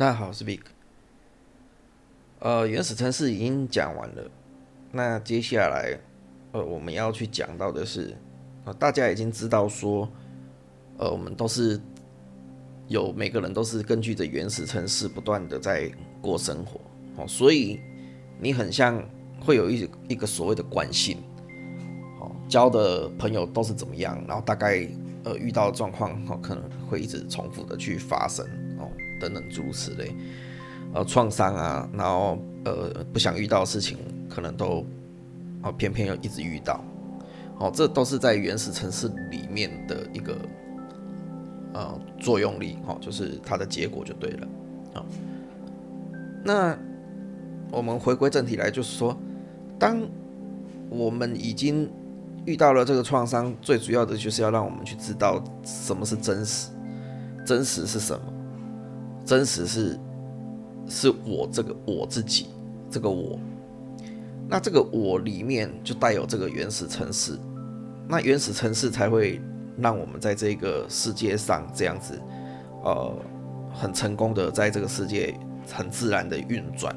大家好，我是 Big。呃，原始城市已经讲完了，那接下来，呃，我们要去讲到的是，呃，大家已经知道说，呃，我们都是有每个人都是根据着原始城市不断的在过生活，哦，所以你很像会有一一个所谓的惯性，哦，交的朋友都是怎么样，然后大概呃遇到的状况，哦，可能会一直重复的去发生，等等诸如此类。呃，创伤啊，然后呃，不想遇到的事情，可能都哦，偏偏又一直遇到，哦，这都是在原始城市里面的一个呃作用力，哦，就是它的结果就对了，啊，那我们回归正题来，就是说，当我们已经遇到了这个创伤，最主要的就是要让我们去知道什么是真实，真实是什么，真实是。是我这个我自己，这个我，那这个我里面就带有这个原始城市，那原始城市才会让我们在这个世界上这样子，呃，很成功的在这个世界很自然的运转，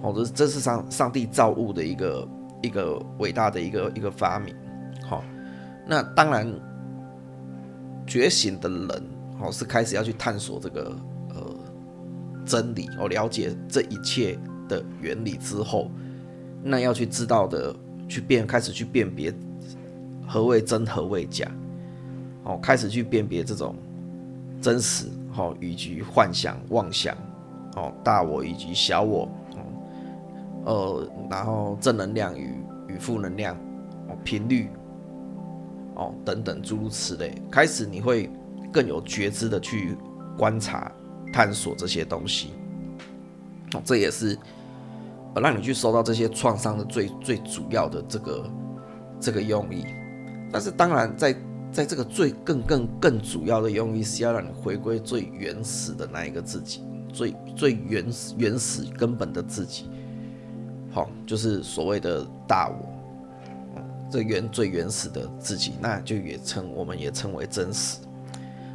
哦，这这是上上帝造物的一个一个伟大的一个一个发明，好，那当然觉醒的人，哦，是开始要去探索这个。真理，我了解这一切的原理之后，那要去知道的，去辨，开始去辨别何谓真，何谓假，哦，开始去辨别这种真实，哦，以及幻想、妄想，哦，大我以及小我，哦，呃，然后正能量与与负能量，哦，频率，哦，等等诸如此类，开始你会更有觉知的去观察。探索这些东西，哦，这也是让你去收到这些创伤的最最主要的这个这个用意。但是当然，在在这个最更更更主要的用意是要让你回归最原始的那一个自己，最最原始原始根本的自己。好，就是所谓的大我，这原最原始的自己，那就也称我们也称为真实。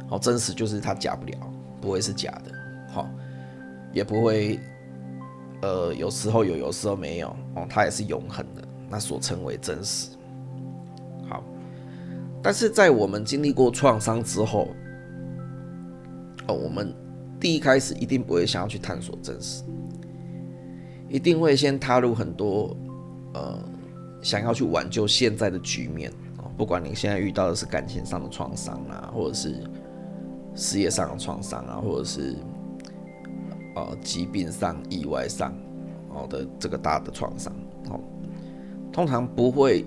好，真实就是它假不了。不会是假的，好，也不会，呃，有时候有，有时候没有，哦，它也是永恒的，那所称为真实。好，但是在我们经历过创伤之后，哦，我们第一开始一定不会想要去探索真实，一定会先踏入很多，呃，想要去挽救现在的局面，哦，不管你现在遇到的是感情上的创伤啊，或者是。事业上的创伤啊，或者是呃疾病上、意外上哦的这个大的创伤，哦，通常不会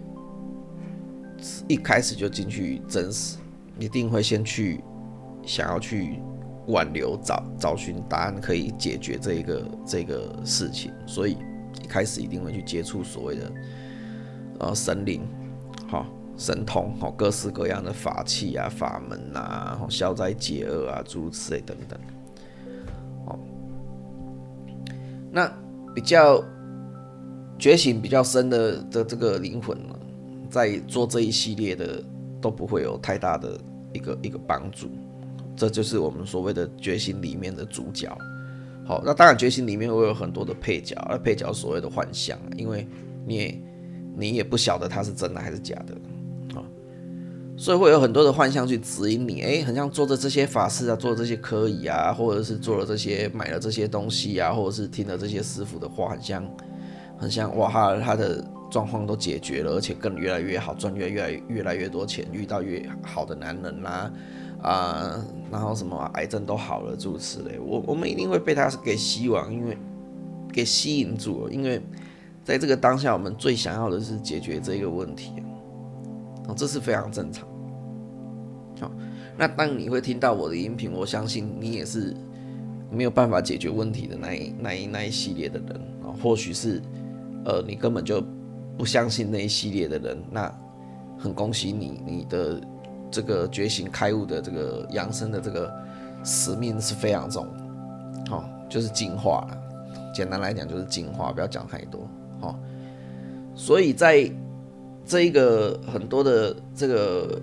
一开始就进去真实，一定会先去想要去挽留、找找寻答案，可以解决这一个这个事情，所以一开始一定会去接触所谓的呃神灵，好。神通哦，各式各样的法器啊、法门啊，消灾解厄啊，诸如此类等等。哦，那比较觉醒比较深的的这个灵魂呢，在做这一系列的都不会有太大的一个一个帮助。这就是我们所谓的觉醒里面的主角。好，那当然觉醒里面会有很多的配角，而配角所谓的幻象，因为你也你也不晓得它是真的还是假的。所以会有很多的幻象去指引你，哎，很像做着这些法事啊，做的这些科仪啊，或者是做了这些买了这些东西啊，或者是听了这些师傅的话，很像，很像哇哈，他的状况都解决了，而且更越来越好，赚越越来越来越多钱，遇到越好的男人啦，啊，然后什么癌症都好了，诸如此类。我我们一定会被他给希望，因为给吸引住了，因为在这个当下，我们最想要的是解决这个问题。哦，这是非常正常。好，那当你会听到我的音频，我相信你也是没有办法解决问题的那一那一那一系列的人啊。或许是，呃，你根本就不相信那一系列的人，那很恭喜你，你的这个觉醒开悟的这个养生的这个使命是非常重，好，就是进化了。简单来讲就是进化，不要讲太多。好，所以在。这一个很多的这个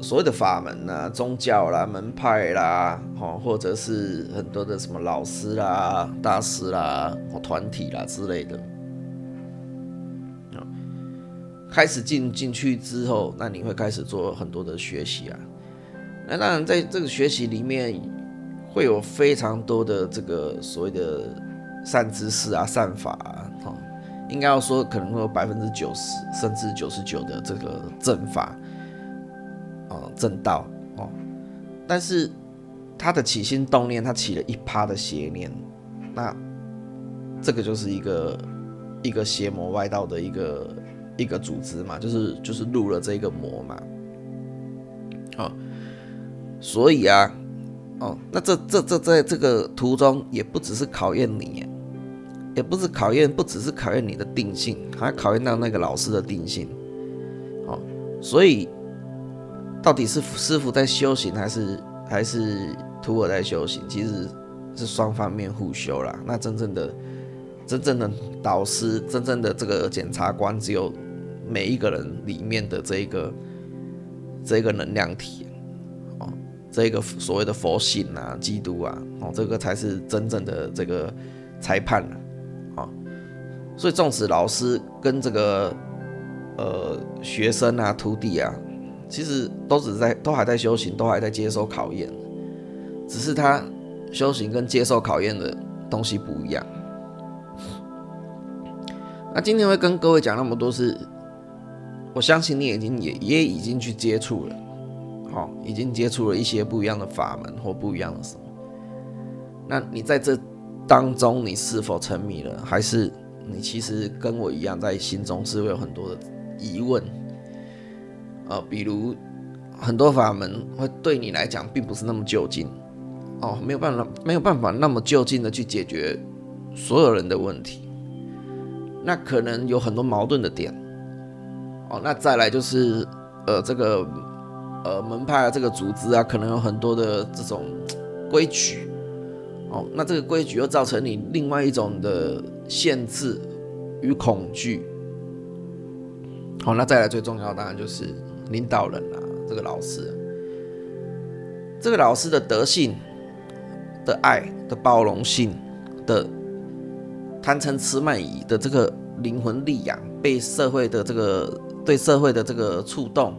所谓的法门呐、宗教啦、门派啦，哦，或者是很多的什么老师啦、大师啦、团体啦之类的，开始进进去之后，那你会开始做很多的学习啊。那当然，在这个学习里面，会有非常多的这个所谓的善知识啊、善法啊，哦，应该要说可能会有百分之九十甚至九十九的这个正法。正道哦，但是他的起心动念，他起了一趴的邪念，那这个就是一个一个邪魔外道的一个一个组织嘛，就是就是入了这个魔嘛，哦，所以啊，哦，那这这这在这个途中也不只是考验你，也不是考验，不只是考验你的定性，还考验到那个老师的定性，哦，所以。到底是师傅在修行，还是还是徒儿在修行？其实是双方面互修啦。那真正的真正的导师，真正的这个检察官，只有每一个人里面的这一个这个能量体哦，这个所谓的佛性啊、基督啊，哦，这个才是真正的这个裁判了啊。所以，纵使老师跟这个呃学生啊、徒弟啊。其实都只在，都还在修行，都还在接受考验，只是他修行跟接受考验的东西不一样。那今天会跟各位讲那么多，是我相信你已经也也已经去接触了，好，已经接触了一些不一样的法门或不一样的什么。那你在这当中，你是否沉迷了，还是你其实跟我一样，在心中是会有很多的疑问？呃，比如很多法门会对你来讲并不是那么就近，哦，没有办法，没有办法那么就近的去解决所有人的问题，那可能有很多矛盾的点，哦，那再来就是呃这个呃门派啊这个组织啊，可能有很多的这种规矩，哦，那这个规矩又造成你另外一种的限制与恐惧，好，那再来最重要当然就是。领导人啊，这个老师，这个老师的德性、的爱、的包容性、的贪嗔痴慢疑的这个灵魂力量，被社会的这个对社会的这个触动，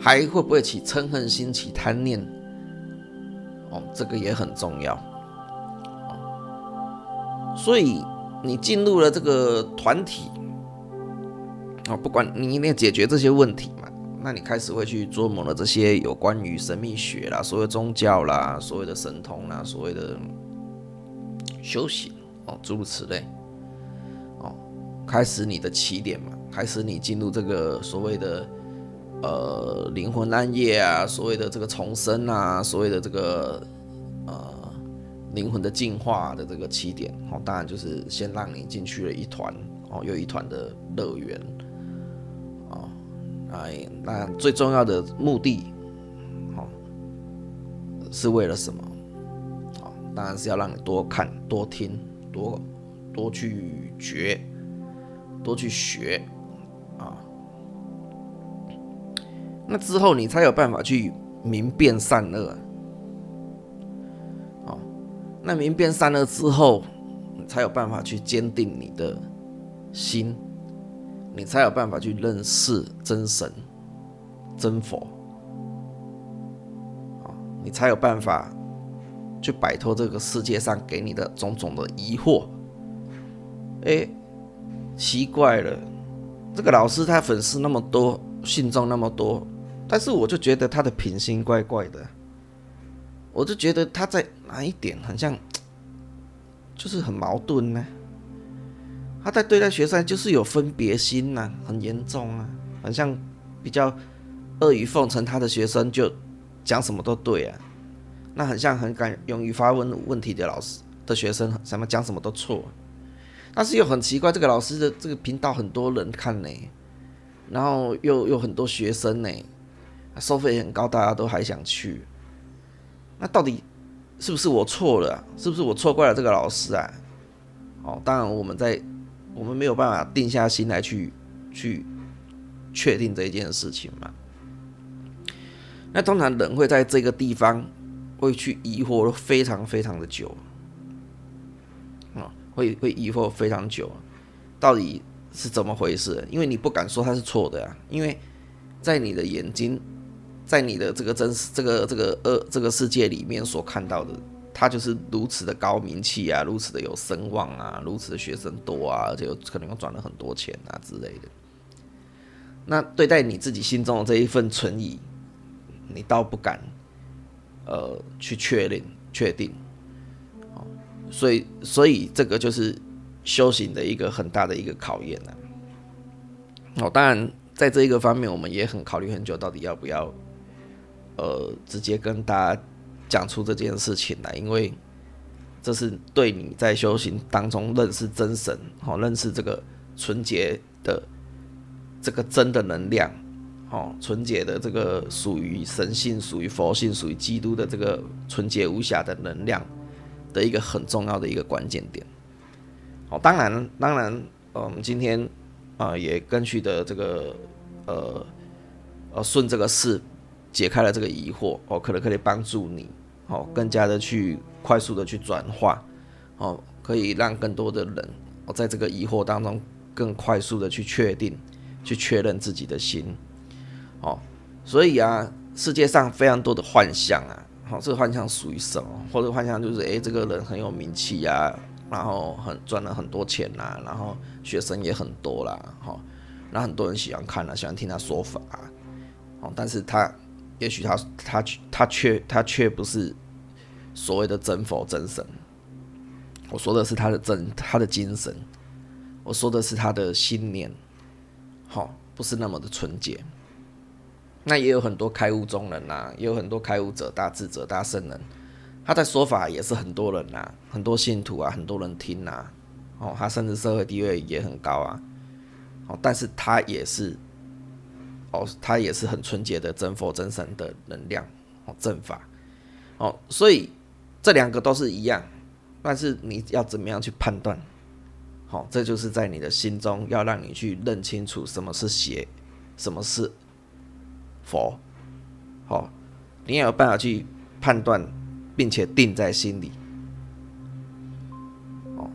还会不会起嗔恨心、起贪念？哦，这个也很重要。所以你进入了这个团体。哦，不管你一定要解决这些问题嘛，那你开始会去琢磨了这些有关于神秘学啦、所谓宗教啦、所谓的神通啦、所谓的修行哦，诸如此类。哦，开始你的起点嘛，开始你进入这个所谓的呃灵魂暗夜啊，所谓的这个重生啊，所谓的这个灵魂的进化的这个起点。哦，当然就是先让你进去了一团哦，又一团的乐园哦。哎，那最重要的目的，哦，是为了什么？哦，当然是要让你多看、多听、多多去学、多去学啊。那之后你才有办法去明辨善恶。那明辨善恶之后，你才有办法去坚定你的心。你才有办法去认识真神、真佛，啊，你才有办法去摆脱这个世界上给你的种种的疑惑。哎，奇怪了，这个老师他粉丝那么多，信众那么多，但是我就觉得他的品性怪怪的，我就觉得他在哪一点很像，就是很矛盾呢？他在对待学生就是有分别心呐，很严重啊，很像比较阿谀奉承他的学生，就讲什么都对啊。那很像很敢勇于发问问题的老师的学生，什么讲什么都错。但是又很奇怪，这个老师的这个频道很多人看呢，然后又有很多学生呢，收费很高，大家都还想去。那到底是不是我错了？是不是我错怪了这个老师啊？哦，当然我们在。我们没有办法定下心来去去确定这件事情嘛？那通常人会在这个地方会去疑惑非常非常的久，啊，会会疑惑非常久，到底是怎么回事？因为你不敢说它是错的呀，因为在你的眼睛，在你的这个真实这个这个呃这个世界里面所看到的。他就是如此的高名气啊，如此的有声望啊，如此的学生多啊，而且可能又赚了很多钱啊之类的。那对待你自己心中的这一份存疑，你倒不敢，呃，去确认、确定。哦，所以，所以这个就是修行的一个很大的一个考验呢。哦，当然，在这一个方面，我们也很考虑很久，到底要不要，呃，直接跟大家。讲出这件事情来，因为这是对你在修行当中认识真神，好认识这个纯洁的这个真的能量，哦，纯洁的这个属于神性、属于佛性、属于基督的这个纯洁无瑕的能量的一个很重要的一个关键点。哦，当然，当然，我们今天啊也根据的这个呃呃顺这个事。解开了这个疑惑哦，可能可以帮助你哦，更加的去快速的去转化哦，可以让更多的人哦，在这个疑惑当中更快速的去确定、去确认自己的心哦。所以啊，世界上非常多的幻象啊，好，这个幻象属于什么？或者幻象就是诶，这个人很有名气呀，然后很赚了很多钱呐，然后学生也很多啦，好，那很多人喜欢看啊，喜欢听他说法啊，哦，但是他。也许他他他却他却不是所谓的真佛真神，我说的是他的真他的精神，我说的是他的信念，好，不是那么的纯洁。那也有很多开悟中人呐，也有很多开悟者、大智者、大圣人，他的说法也是很多人呐，很多信徒啊，很多人听呐，哦，他甚至社会地位也很高啊，哦，但是他也是。哦，它也是很纯洁的真佛真神的能量哦，正法哦，所以这两个都是一样，但是你要怎么样去判断？好，这就是在你的心中要让你去认清楚什么是邪，什么是佛，好，你也有办法去判断，并且定在心里。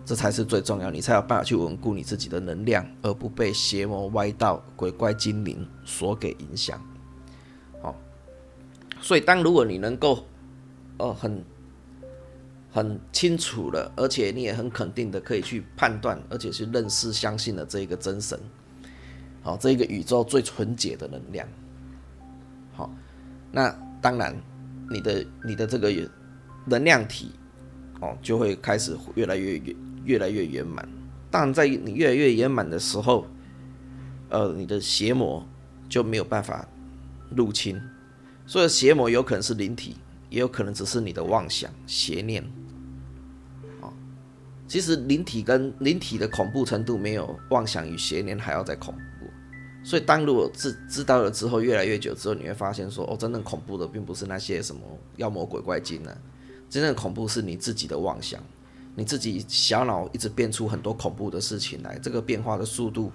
这才是最重要，你才有办法去稳固你自己的能量，而不被邪魔歪道、鬼怪精灵所给影响。好，所以当如果你能够，哦，很很清楚了，而且你也很肯定的可以去判断，而且去认识、相信了这一个真神，好，这一个宇宙最纯洁的能量。好，那当然，你的你的这个能量体，哦，就会开始越来越越。越来越圆满，但在你越来越圆满的时候，呃，你的邪魔就没有办法入侵。所以邪魔有可能是灵体，也有可能只是你的妄想、邪念。啊，其实灵体跟灵体的恐怖程度没有妄想与邪念还要再恐怖。所以当如果知知道了之后，越来越久之后，你会发现说，哦，真正恐怖的并不是那些什么妖魔鬼怪精呢，真正恐怖是你自己的妄想。你自己小脑一直变出很多恐怖的事情来，这个变化的速度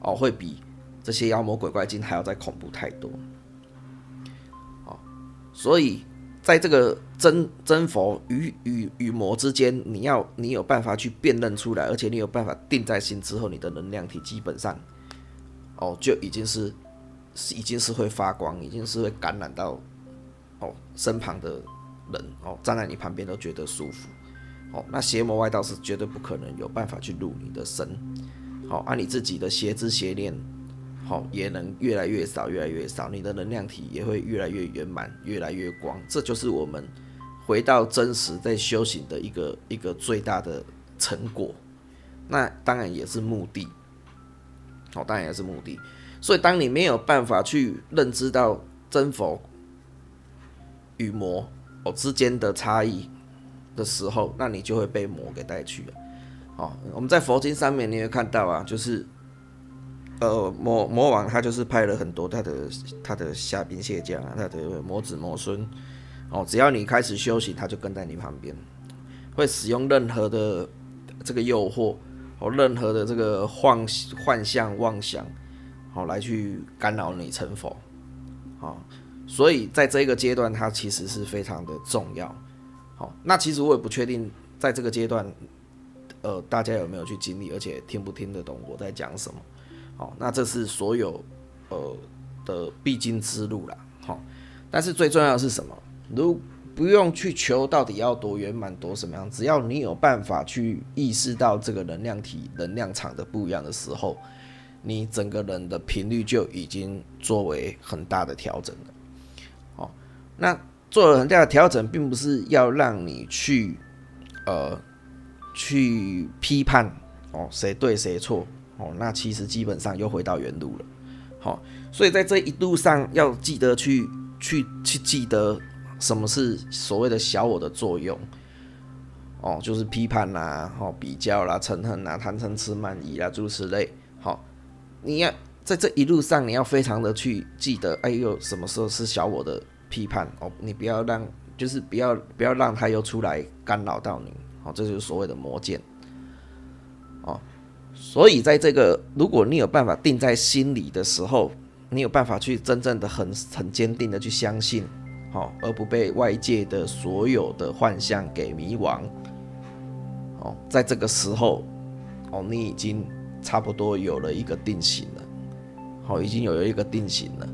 哦，会比这些妖魔鬼怪精还要再恐怖太多。哦，所以在这个真真佛与与与魔之间，你要你有办法去辨认出来，而且你有办法定在心之后，你的能量体基本上哦就已经是是已经是会发光，已经是会感染到哦身旁的人哦站在你旁边都觉得舒服。哦，那邪魔外道是绝对不可能有办法去入你的身，好，而你自己的邪知邪念，好，也能越来越少，越来越少，你的能量体也会越来越圆满，越来越光，这就是我们回到真实在修行的一个一个最大的成果，那当然也是目的，好，当然也是目的，所以当你没有办法去认知到真佛与魔哦之间的差异。的时候，那你就会被魔给带去了。好，我们在佛经上面你会看到啊，就是呃魔魔王他就是派了很多他的他的虾兵蟹将啊，他的魔子魔孙哦，只要你开始修行，他就跟在你旁边，会使用任何的这个诱惑哦任何的这个幻幻象妄想，好来去干扰你成佛。好，所以在这个阶段，它其实是非常的重要。好，那其实我也不确定在这个阶段，呃，大家有没有去经历，而且听不听得懂我在讲什么。好，那这是所有呃的必经之路啦。好，但是最重要的是什么？如不用去求到底要多圆满多什么样，只要你有办法去意识到这个能量体、能量场的不一样的时候，你整个人的频率就已经作为很大的调整了。哦，那做了很大的调整，并不是要让你去呃去批判哦谁对谁错哦，那其实基本上又回到原路了。好，所以在这一路上要记得去去去记得。什么是所谓的小我的作用？哦，就是批判啦，哦，比较啦，嗔恨啦，贪嗔痴慢疑啦，诸如此类。好，你要在这一路上，你要非常的去记得，哎呦，什么时候是小我的批判？哦，你不要让，就是不要不要让他又出来干扰到你。哦，这就是所谓的魔剑。哦，所以在这个，如果你有办法定在心里的时候，你有办法去真正的很很坚定的去相信。哦，而不被外界的所有的幻象给迷惘。哦，在这个时候，哦，你已经差不多有了一个定型了。哦，已经有了一个定型了。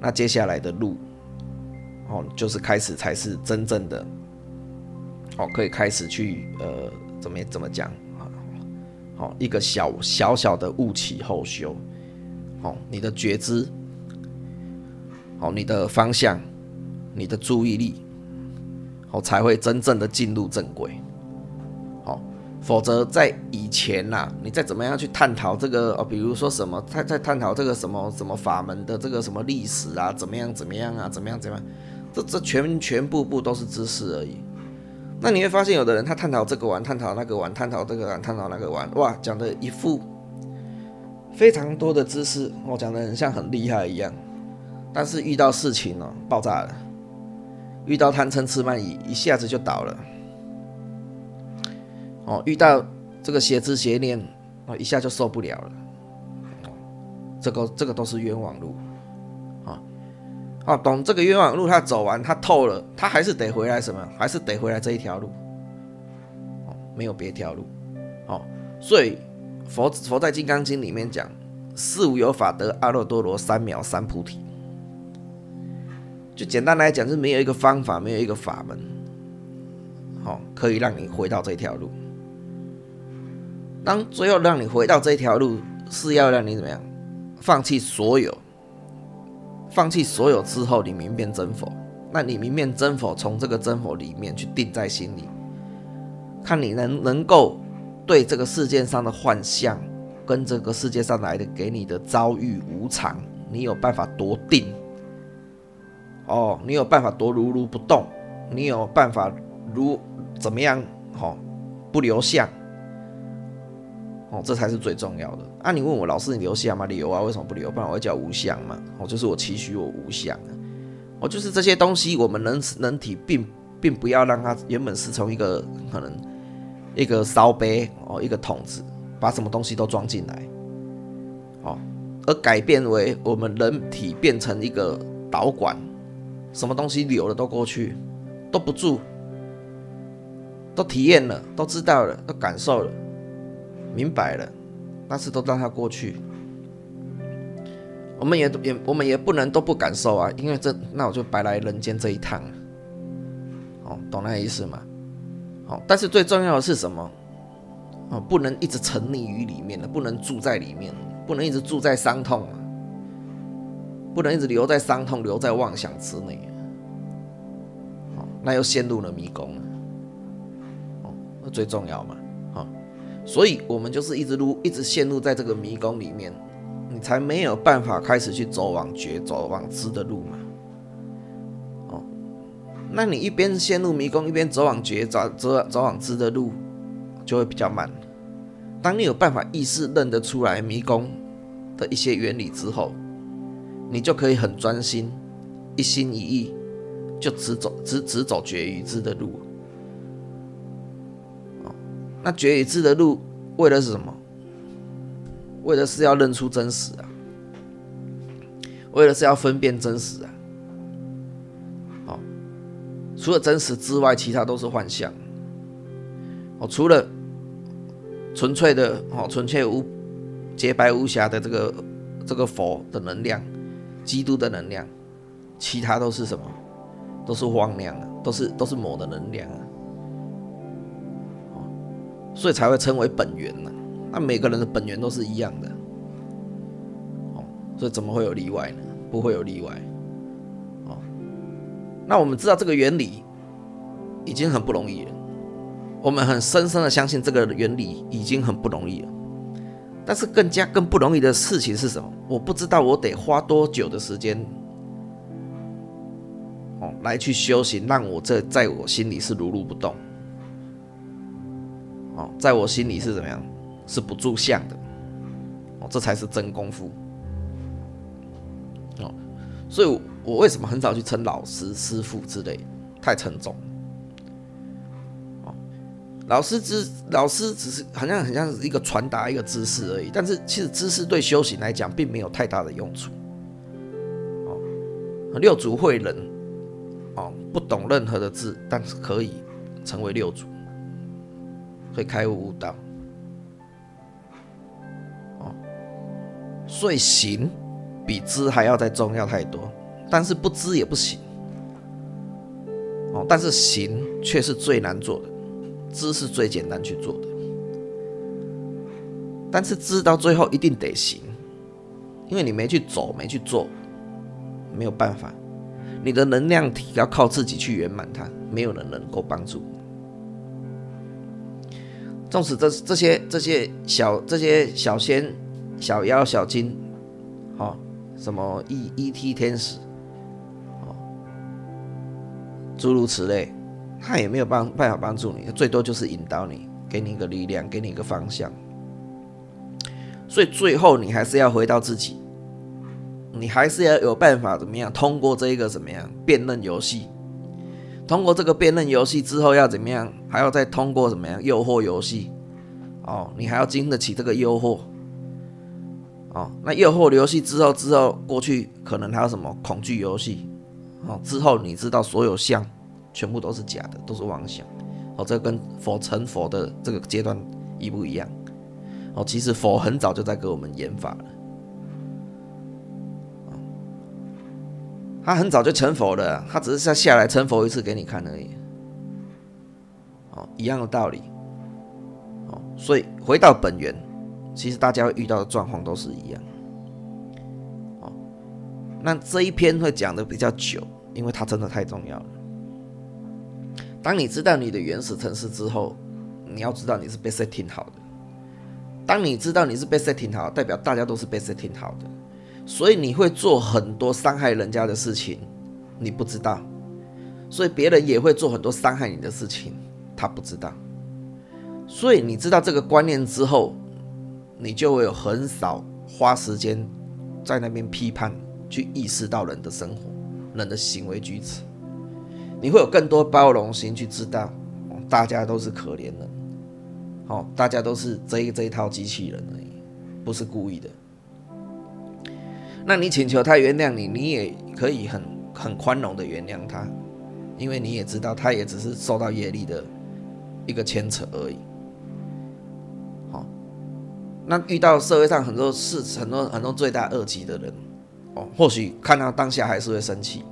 那接下来的路，哦，就是开始才是真正的，哦，可以开始去呃，怎么怎么讲啊？好，一个小小小的雾起后修。哦，你的觉知。好，你的方向，你的注意力，好才会真正的进入正轨。否则在以前呐，你再怎么样去探讨这个哦，比如说什么，他在探讨这个什么什么法门的这个什么历史啊，怎么样怎么样啊，怎么样怎么样，这这全全部部都是知识而已。那你会发现，有的人他探讨这个玩，探讨那个玩，探讨这个玩，探讨那个玩，哇，讲的一副非常多的知识，我讲的很像很厉害一样。但是遇到事情哦，爆炸了；遇到贪嗔痴慢疑，一下子就倒了。哦，遇到这个邪知邪念，哦，一下就受不了了。这个这个都是冤枉路。啊，哦，懂这个冤枉路，他走完，他透了，他还是得回来什么？还是得回来这一条路。哦，没有别条路。哦，所以佛佛在《金刚经》里面讲：四无有法得阿耨多罗三藐三菩提。就简单来讲，是没有一个方法，没有一个法门，好，可以让你回到这条路。当最后让你回到这条路，是要让你怎么样？放弃所有，放弃所有之后，你明辨真佛。那你明辨真佛，从这个真佛里面去定在心里，看你能能够对这个世界上的幻象，跟这个世界上来的给你的遭遇无常，你有办法夺定。哦，你有办法夺如如不动，你有办法如怎么样？哦，不留相，哦，这才是最重要的。啊，你问我老师，你留相吗？留啊，为什么不留？不然我会叫无相嘛。哦，就是我期许我无相啊。哦，就是这些东西，我们人人体并并不要让它原本是从一个可能一个烧杯哦，一个桶子，把什么东西都装进来，哦，而改变为我们人体变成一个导管。什么东西流了都过去，都不住，都体验了，都知道了，都感受了，明白了，但是都让它过去。我们也也我们也不能都不感受啊，因为这那我就白来人间这一趟了。哦，懂那意思吗？好，但是最重要的是什么？哦，不能一直沉溺于里面的，不能住在里面，不能一直住在伤痛啊。不能一直留在伤痛、留在妄想之内，哦，那又陷入了迷宫，哦，那最重要嘛，所以我们就是一直入、一直陷入在这个迷宫里面，你才没有办法开始去走往觉、走往知的路嘛，哦，那你一边陷入迷宫，一边走往觉、走走走往知的路，就会比较慢。当你有办法意识认得出来迷宫的一些原理之后，你就可以很专心，一心一意，就只走只只走觉与知的路。那绝与知的路为的是什么？为的是要认出真实啊！为了是要分辨真实啊。哦，除了真实之外，其他都是幻象。哦，除了纯粹的哦，纯粹无洁白无瑕的这个这个佛的能量，基督的能量，其他都是什么？都是妄量啊，都是都是魔的能量啊。所以才会称为本源呢。那每个人的本源都是一样的。哦，所以怎么会有例外呢？不会有例外。哦，那我们知道这个原理已经很不容易了。我们很深深的相信这个原理已经很不容易了，但是更加更不容易的事情是什么？我不知道我得花多久的时间，哦，来去修行，让我这在我心里是如如不动，哦，在我心里是怎么样？是不住相的，哦，这才是真功夫，哦，所以我为什么很少去称老师、师傅之类，太沉重。哦老师知老师只是好像很像是一个传达一个知识而已，但是其实知识对修行来讲并没有太大的用处。哦，六祖慧人，哦，不懂任何的字，但是可以成为六祖，会开悟悟道。哦，所以行比知还要再重要太多，但是不知也不行。哦，但是行却是最难做的。知是最简单去做的，但是知到最后一定得行，因为你没去走，没去做，没有办法。你的能量体要靠自己去圆满它，没有人能够帮助。纵使这这些这些小这些小仙、小妖、小精，哦，什么 E E T 天使，哦，诸如此类。他也没有帮办法帮助你，最多就是引导你，给你一个力量，给你一个方向。所以最后你还是要回到自己，你还是要有办法怎么样通过这一个怎么样辨认游戏？通过这个辨认游戏之后要怎么样？还要再通过怎么样诱惑游戏？哦，你还要经得起这个诱惑。哦，那诱惑游戏之后之后过去可能还有什么恐惧游戏？哦，之后你知道所有相。全部都是假的，都是妄想。哦，这跟佛成佛的这个阶段一不一样？哦，其实佛很早就在给我们演法了。他很早就成佛了，他只是下下来成佛一次给你看而已。哦，一样的道理。哦，所以回到本源，其实大家会遇到的状况都是一样。哦，那这一篇会讲的比较久，因为它真的太重要了。当你知道你的原始城市之后，你要知道你是被 setting 好的。当你知道你是被 setting 好，代表大家都是被 setting 好的，所以你会做很多伤害人家的事情，你不知道，所以别人也会做很多伤害你的事情，他不知道。所以你知道这个观念之后，你就会有很少花时间在那边批判，去意识到人的生活、人的行为举止。你会有更多包容心去知道，大家都是可怜人，好，大家都是这一这一套机器人而已，不是故意的。那你请求他原谅你，你也可以很很宽容的原谅他，因为你也知道他也只是受到业力的一个牵扯而已。好，那遇到社会上很多事、很多很多罪大恶极的人，哦，或许看到当下还是会生气。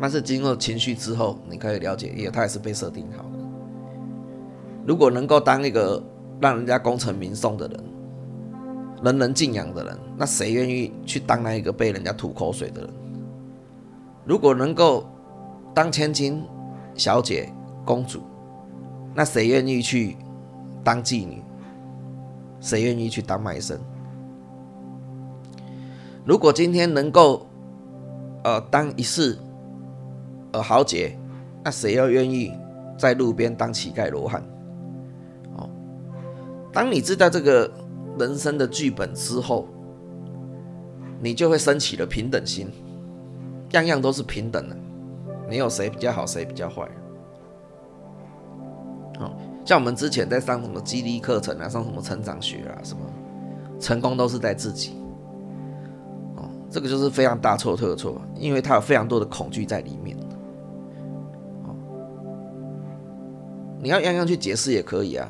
但是经过情绪之后，你可以了解，也他也是被设定好的。如果能够当一个让人家功成名颂的人，人人敬仰的人，那谁愿意去当那一个被人家吐口水的人？如果能够当千金小姐、公主，那谁愿意去当妓女？谁愿意去当卖身？如果今天能够，呃，当一世。呃，豪杰，那谁要愿意在路边当乞丐罗汉？哦，当你知道这个人生的剧本之后，你就会升起了平等心，样样都是平等的，没有谁比较好，谁比较坏。哦，像我们之前在上什么激励课程啊，上什么成长学啊，什么成功都是在自己。哦，这个就是非常大错特错，因为它有非常多的恐惧在里面。哦，你要样样去解释也可以啊。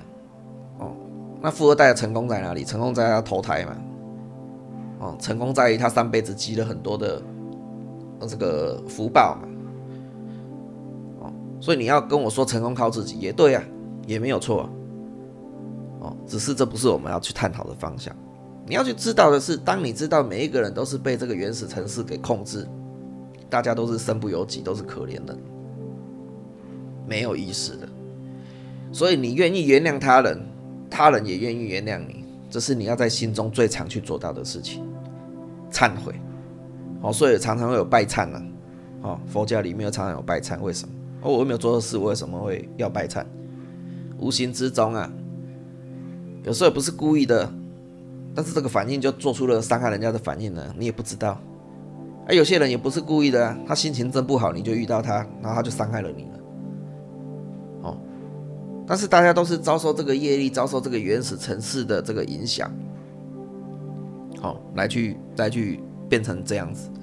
那富二代的成功在哪里？成功在他投胎嘛。哦，成功在于他上辈子积了很多的这个福报嘛。哦，所以你要跟我说成功靠自己也对啊，也没有错。哦，只是这不是我们要去探讨的方向。你要去知道的是，当你知道每一个人都是被这个原始城市给控制，大家都是身不由己，都是可怜的，没有意识的，所以你愿意原谅他人，他人也愿意原谅你，这是你要在心中最常去做到的事情。忏悔，哦，所以常常会有拜忏呢，哦，佛教里面又常常有拜忏，为什么？哦，我没有做错事，为什么会要拜忏？无形之中啊，有时候也不是故意的。但是这个反应就做出了伤害人家的反应呢，你也不知道。而有些人也不是故意的，他心情真不好，你就遇到他，然后他就伤害了你。但是大家都是遭受这个业力，遭受这个原始城市的这个影响，好，来去再去变成这样子的。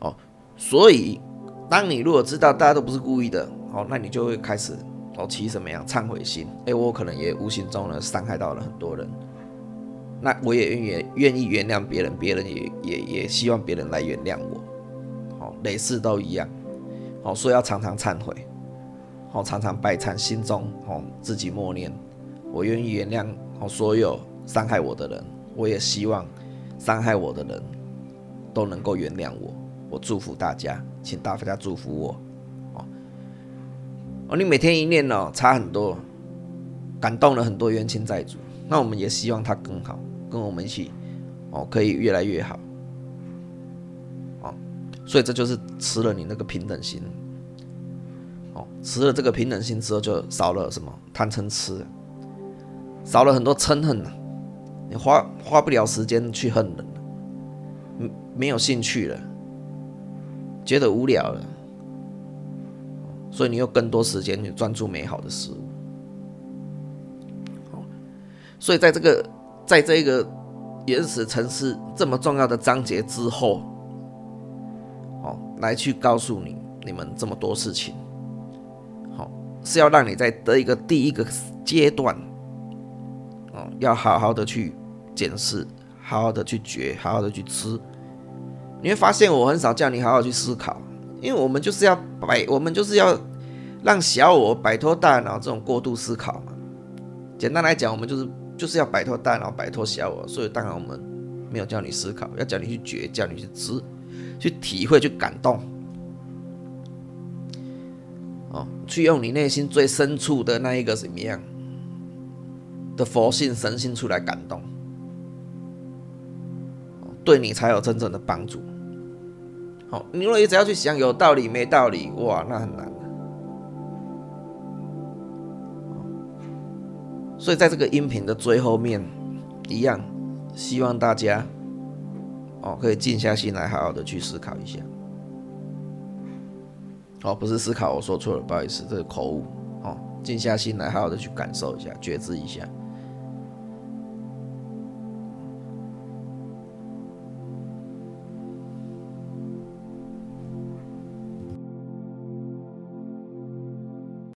哦，所以当你如果知道大家都不是故意的，哦，那你就会开始哦起什么样忏悔心？哎，我可能也无形中呢伤害到了很多人。那我也愿意愿意原谅别人，别人也也也希望别人来原谅我，好，类似都一样，好，所以要常常忏悔，哦，常常拜忏，心中哦自己默念，我愿意原谅哦所有伤害我的人，我也希望伤害我的人都能够原谅我，我祝福大家，请大家祝福我，哦，哦，你每天一念哦，差很多，感动了很多冤亲债主，那我们也希望他更好。跟我们一起，哦，可以越来越好，哦，所以这就是吃了你那个平等心，吃了这个平等心之后，就少了什么贪嗔痴，少了很多嗔恨了，你花花不了时间去恨人了，没有兴趣了，觉得无聊了，所以你有更多时间去专注美好的事物，所以在这个。在这个原始城市这么重要的章节之后，哦，来去告诉你你们这么多事情，是要让你在得一个第一个阶段，哦，要好好的去检视，好好的去觉，好好的去吃。你会发现我很少叫你好好去思考，因为我们就是要摆，我们就是要让小我摆脱大脑这种过度思考嘛。简单来讲，我们就是。就是要摆脱大脑，摆脱小我，所以当然我们没有叫你思考，要叫你去觉，叫你去知，去体会，去感动，哦，去用你内心最深处的那一个什么样的佛性、神性出来感动，对你才有真正的帮助。好，你如果一直要去想有道理没道理，哇，那很难。所以在这个音频的最后面，一样，希望大家哦可以静下心来，好好的去思考一下。哦，不是思考，我说错了，不好意思，这是口误。哦，静下心来，好好的去感受一下，觉知一下。